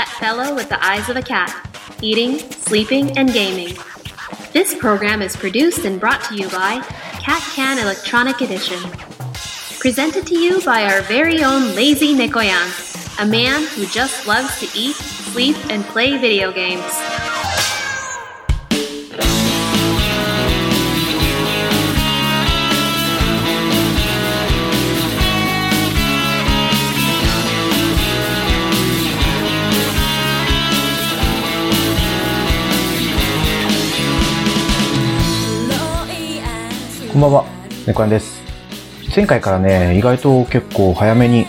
that fellow with the eyes of a cat, eating, sleeping, and gaming. This program is produced and brought to you by Cat Can Electronic Edition. Presented to you by our very own Lazy Nikoyan, a man who just loves to eat, sleep, and play video games. んばんは、猫やんです。前回からね、意外と結構早めに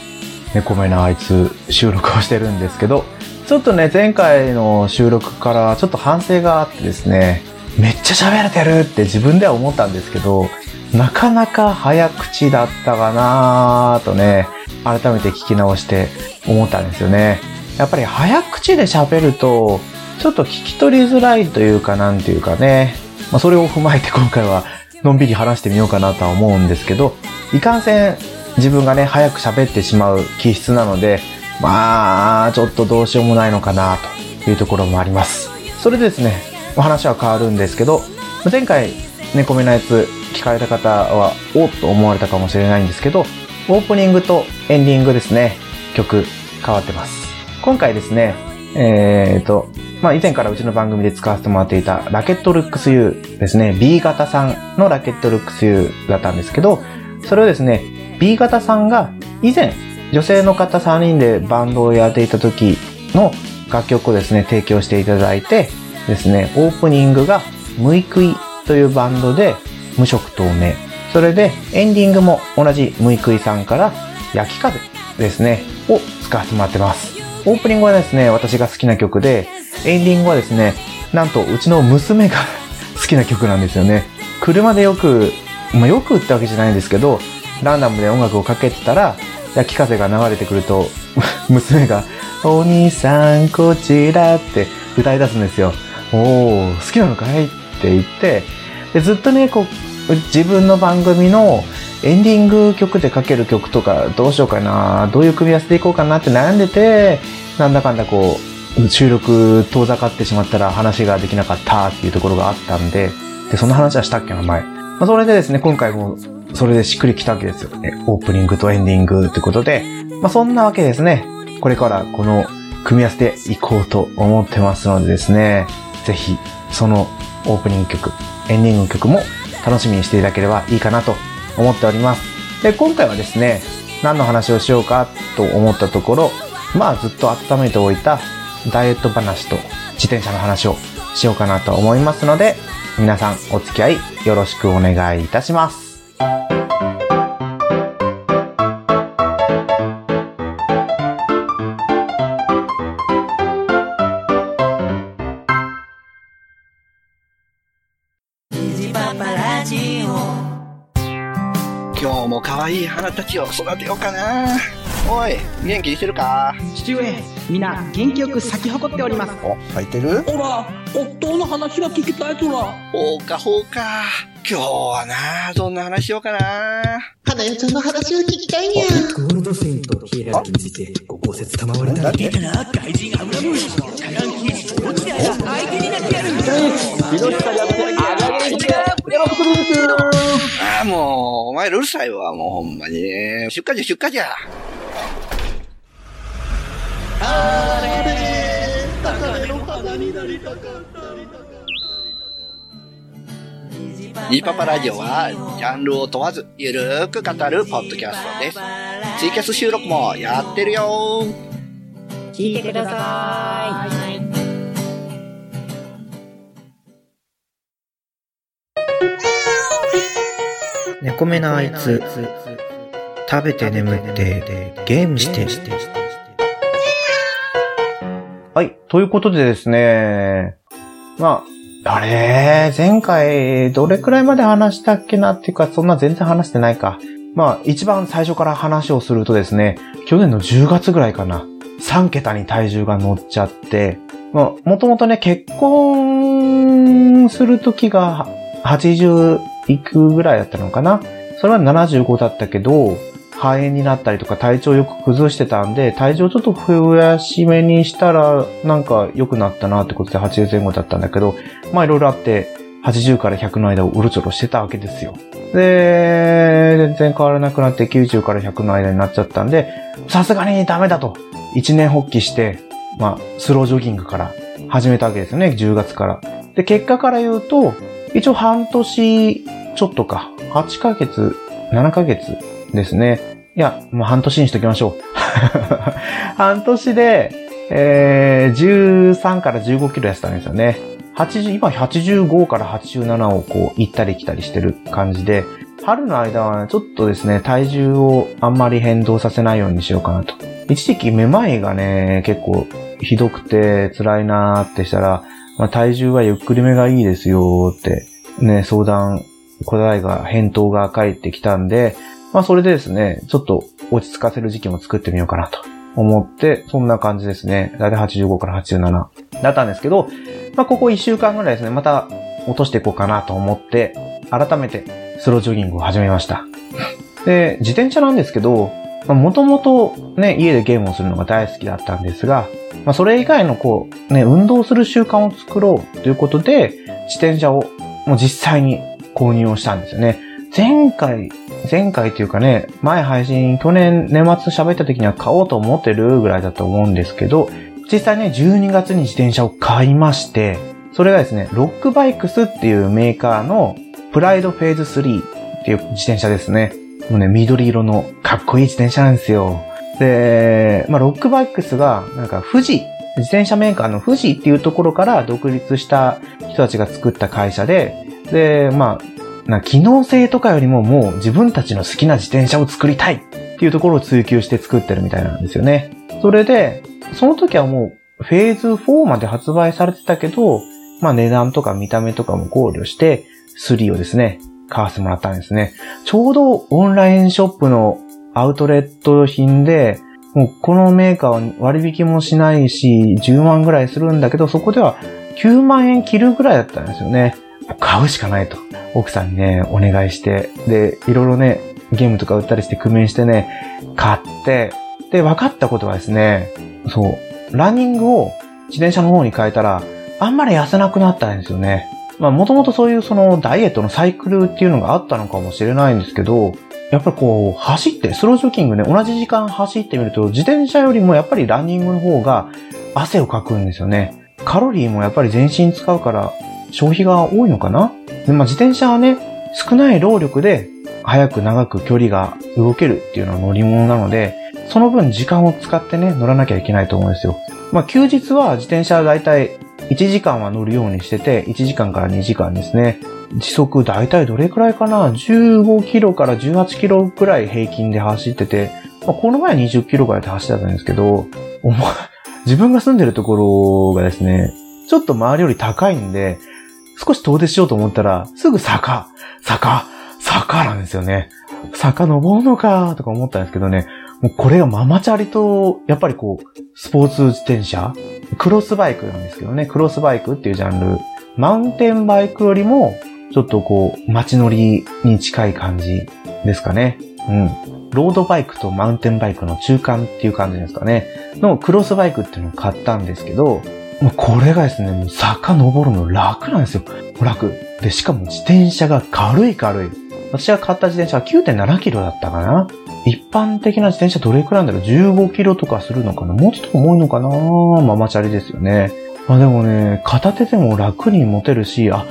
猫目なあいつ収録をしてるんですけど、ちょっとね、前回の収録からちょっと反省があってですね、めっちゃ喋れてるって自分では思ったんですけど、なかなか早口だったかなーとね、改めて聞き直して思ったんですよね。やっぱり早口で喋ると、ちょっと聞き取りづらいというかなんていうかね、まあそれを踏まえて今回はのんびり話してみようかなとは思うんですけど、いかんせん自分がね、早く喋ってしまう気質なので、まあ、ちょっとどうしようもないのかなというところもあります。それでですね、お話は変わるんですけど、前回、猫目のやつ聞かれた方は、おっと思われたかもしれないんですけど、オープニングとエンディングですね、曲変わってます。今回ですね、えーと、まあ、以前からうちの番組で使わせてもらっていたラケットルックス U ですね。B 型さんのラケットルックス U だったんですけど、それをですね、B 型さんが以前、女性の方3人でバンドをやっていた時の楽曲をですね、提供していただいてですね、オープニングがムイクイというバンドで無色透明。それでエンディングも同じムイクイさんから焼き風ですね、を使わせてもらってます。オープニングはですね、私が好きな曲で、エンディングはですね、なんとうちの娘が 好きな曲なんですよね。車でよく、まあ、よくってわけじゃないんですけど、ランダムで音楽をかけてたら、焼き風が流れてくると、娘が、お兄さんこちらって歌い出すんですよ。おー、好きなのかい？って言って、でずっとね、こう、自分の番組のエンディング曲でかける曲とかどうしようかな、どういう組み合わせでいこうかなって悩んでて、なんだかんだこう、収録遠ざかってしまったら話ができなかったっていうところがあったんで、で、その話はしたっけな、前。まあ、それでですね、今回もそれでしっくりきたわけですよね。オープニングとエンディングってことで、まあ、そんなわけですね。これからこの組み合わせでいこうと思ってますのでですね、ぜひ、そのオープニング曲、エンディング曲も楽しみにしていただければいいかなと思っております。で、今回はですね、何の話をしようかと思ったところ、まあずっと温めておいたダイエット話と自転車の話をしようかなと思いますので、皆さんお付き合いよろしくお願いいたします。今日も可愛い花たちを育てようかな。おい、元気にしてるか？父上、皆元気よく咲き誇っております。お、咲いてる？ほら、夫の話が聞きたいとら。ほうかほうか。今日はな、どんな話しようかな。花代ちゃんの話を聞きたいにゃ。ゴールドセインとヒエラルについてご考説賜りたい。出たな、外人アムラムシ。カランキージ、どっちだよ。相手になってやる。ああ、もう、お前らうるさいわ、もうほんまに。出荷じゃ、出荷じゃ。ニーパパラジオは、ジャンルを問わず、ゆるーく語るポッドキャストです。ツイキャス収録もやってるよ聞いてください。猫目なあいつ、食べて眠って、ゲームして、はい。ということでですね、まあ、あれ、前回、どれくらいまで話したっけなっていうか、そんな全然話してないか。まあ、一番最初から話をするとですね、去年の10月ぐらいかな。3桁に体重が乗っちゃって、まあ、もともとね、結婚する時が80いくぐらいだったのかな。それは75だったけど、肺炎になったりとか体調よく崩してたんで、体重ちょっと増やしめにしたら、なんか良くなったなってことで80前後だったんだけど、まあいろいろあって、80から100の間をうろちょろしてたわけですよ。で、全然変わらなくなって90から100の間になっちゃったんで、さすがにダメだと。一年発起して、まあ、スロージョギングから始めたわけですよね、10月から。で、結果から言うと、一応半年ちょっとか、8ヶ月、7ヶ月ですね。いや、もう半年にしときましょう。半年で、えー、13から15キロ痩せたんですよね。80、今85から87をこう行ったり来たりしてる感じで、春の間はちょっとですね、体重をあんまり変動させないようにしようかなと。一時期めまいがね、結構ひどくて辛いなーってしたら、まあ、体重はゆっくりめがいいですよーって、ね、相談、答えが、返答が返ってきたんで、まあそれでですね、ちょっと落ち着かせる時期も作ってみようかなと思って、そんな感じですね。だいたい85から87だったんですけど、まあここ1週間ぐらいですね、また落としていこうかなと思って、改めてスロージョギングを始めました。で、自転車なんですけど、もともとね、家でゲームをするのが大好きだったんですが、まあそれ以外のこう、ね、運動する習慣を作ろうということで、自転車をもう実際に購入をしたんですよね。前回、前回というかね、前配信、去年年末喋った時には買おうと思ってるぐらいだと思うんですけど、実際ね、12月に自転車を買いまして、それがですね、ロックバイクスっていうメーカーのプライドフェーズ3っていう自転車ですね。もうね、緑色のかっこいい自転車なんですよ。で、まあ、ロックバイクスが、なんか富士、自転車メーカーの富士っていうところから独立した人たちが作った会社で、で、まあ、な機能性とかよりももう自分たちの好きな自転車を作りたいっていうところを追求して作ってるみたいなんですよね。それで、その時はもうフェーズ4まで発売されてたけど、まあ値段とか見た目とかも考慮して、3をですね、買わせてもらったんですね。ちょうどオンラインショップのアウトレット品で、もうこのメーカーは割引もしないし、10万ぐらいするんだけど、そこでは9万円切るぐらいだったんですよね。買うしかないと。奥さんにね、お願いして、で、いろいろね、ゲームとか売ったりして工面してね、買って、で、分かったことはですね、そう、ランニングを自転車の方に変えたら、あんまり痩せなくなったんですよね。まあ、もともとそういうそのダイエットのサイクルっていうのがあったのかもしれないんですけど、やっぱりこう、走って、スロージョギングね、同じ時間走ってみると、自転車よりもやっぱりランニングの方が汗をかくんですよね。カロリーもやっぱり全身使うから、消費が多いのかな？で、まあ、自転車はね、少ない労力で、早く長く距離が動けるっていうのは乗り物なので、その分時間を使ってね、乗らなきゃいけないと思うんですよ。まあ、休日は自転車はだいたい1時間は乗るようにしてて、1時間から2時間ですね。時速だいたいどれくらいかな ?15 キロから18キロくらい平均で走ってて、まあ、この前20キロぐらいで走ってたんですけど、お前、自分が住んでるところがですね、ちょっと周りより高いんで、少し遠出しようと思ったら、すぐ坂、坂、坂なんですよね。坂登るのかとか思ったんですけどね、もうこれがママチャリと、やっぱりこう、スポーツ自転車クロスバイクなんですけどね、クロスバイクっていうジャンル。マウンテンバイクよりも、ちょっとこう、街乗りに近い感じですかね。うん。ロードバイクとマウンテンバイクの中間っていう感じですかね。のクロスバイクっていうのを買ったんですけど、もうこれがですね、もう坂登るの楽なんですよ。楽。で、しかも自転車が軽い軽い。私が買った自転車は9.7キロだったかな一般的な自転車どれくらいなんだろう ?15 キロとかするのかな？もうちょっと重いのかな？ママチャリですよね。まあでもね、片手でも楽に持てるし、あ、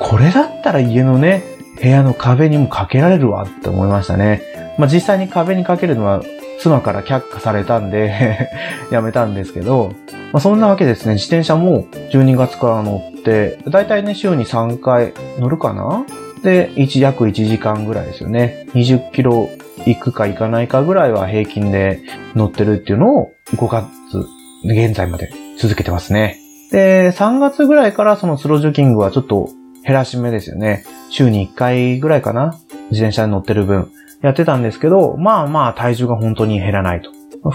これだったら家のね、部屋の壁にもかけられるわって思いましたね。まあ実際に壁にかけるのは妻から却下されたんで やめたんですけど、まあそんなわけですね、自転車も12月から乗って、だいたいね、週に3回乗るかなで、1、約1時間ぐらいですよね。20キロ行くか行かないかぐらいは平均で乗ってるっていうのを5月、現在まで続けてますね。で、3月ぐらいからそのスロージョギングはちょっと減らし目ですよね。週に1回ぐらいかな自転車に乗ってる分やってたんですけど、まあまあ体重が本当に減らないと。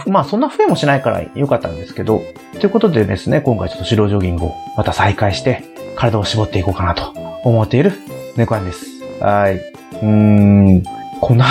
まあそんな増えもしないから良かったんですけど、ということでですね、今回ちょっとスロージョギングをまた再開して体を絞っていこうかなと思っている猫なんです。はい。うーん、こんな、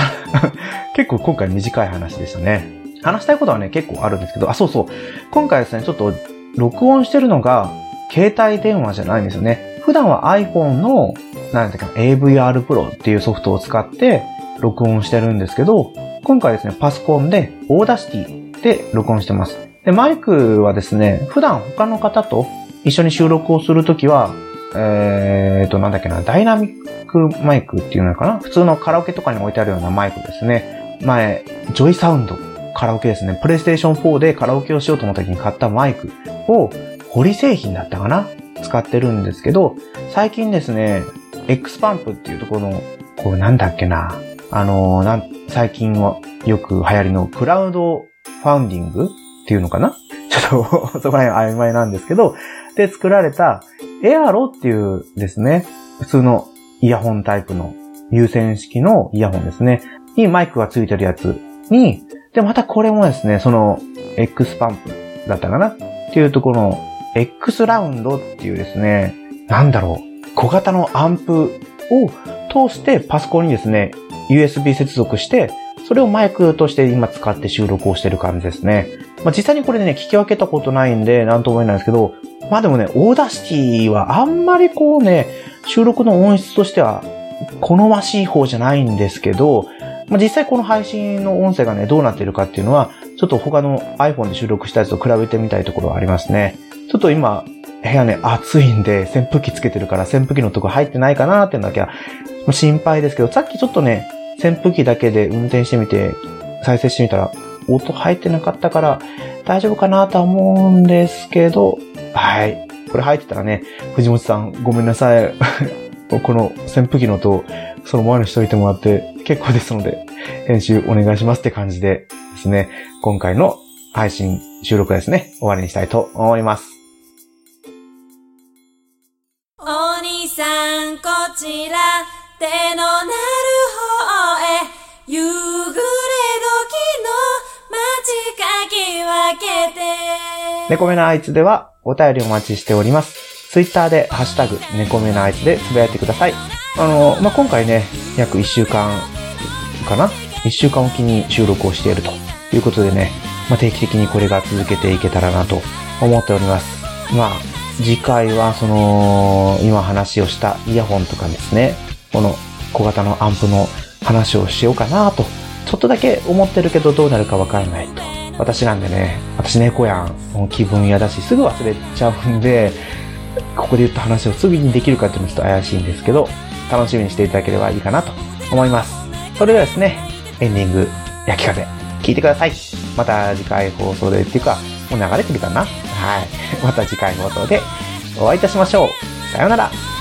結構今回短い話でしたね。話したいことはね、結構あるんですけど、あ、そうそう。今回ですね、ちょっと録音してるのが、携帯電話じゃないんですよね。普段は iPhone の、なんだっけな、AVR Pro っていうソフトを使って録音してるんですけど、今回ですね、パソコンで、 Audacity で録音してます。で、マイクはですね、普段他の方と一緒に収録をするときは、えーと、なんだっけな、ダイナミックマイクっていうのかな？普通のカラオケとかに置いてあるようなマイクですね。前、 JOYSOUND、カラオケですね。プレイステーション4でカラオケをしようと思った時に買ったマイクを、 HORI 製品だったかな？使ってるんですけど、最近ですね、X パンプっていうところの、こうなんだっけな、あの、なん最近はよく流行りのクラウドファウンディングっていうのかな？ちょっと そこら辺曖昧なんですけど、で作られたエアロっていうですね、普通のイヤホンタイプの有線式のイヤホンですね、にマイクがついてるやつに、で、またこれもですね、その X パンプだったかな？っていうところの X ラウンドっていうですね、なんだろう、小型のアンプを通してパソコンにですね、USB 接続して、それをマイクとして今使って収録をしてる感じですね。まあ、実際にこれでね、聞き分けたことないんで、なんとも言えないんですけど、まあでもね、 Audacity はあんまりこうね、収録の音質としては好ましい方じゃないんですけど、まあ、実際この配信の音声がね、どうなってるかっていうのは、ちょっと他の iPhone で収録したやつと比べてみたいところはありますね。ちょっと今、部屋ね、暑いんで、扇風機つけてるから扇風機のとこ入ってないかなっていうのだけは心配ですけど、さっきちょっとね、扇風機だけで運転してみて、再生してみたら、音入ってなかったから大丈夫かなとは思うんですけど、はい。これ入ってたらね、藤本さんごめんなさい。この扇風機の音、その前にしといてもらって結構ですので、編集お願いしますって感じでですね、今回の配信収録ですね、終わりにしたいと思います。ちら手のなる方へ夕暮れ時の街かき分けて猫目のあいつではお便りお待ちしております。ツイッターでハッシュタグ猫目のあいつでつぶやいてください。あの、まあ、今回ね、約1週間かな ?1 週間おきに収録をしているということでね、まあ、定期的にこれが続けていけたらなと思っております。まあ、次回はその、今話をしたイヤホンとかですね、この小型のアンプの話をしようかなと、ちょっとだけ思ってるけどどうなるかわからないと。私なんでね、私猫やん、もう気分屋だし、すぐ忘れちゃうんで、ここで言った話をすぐにできるかっていうのはちょっと怪しいんですけど、楽しみにしていただければいいかなと思います。それではですね、エンディング、焼き風、聞いてください。また次回放送でっていうか、もう流れてるかなはい。また次回放送でお会いいたしましょう。さようなら。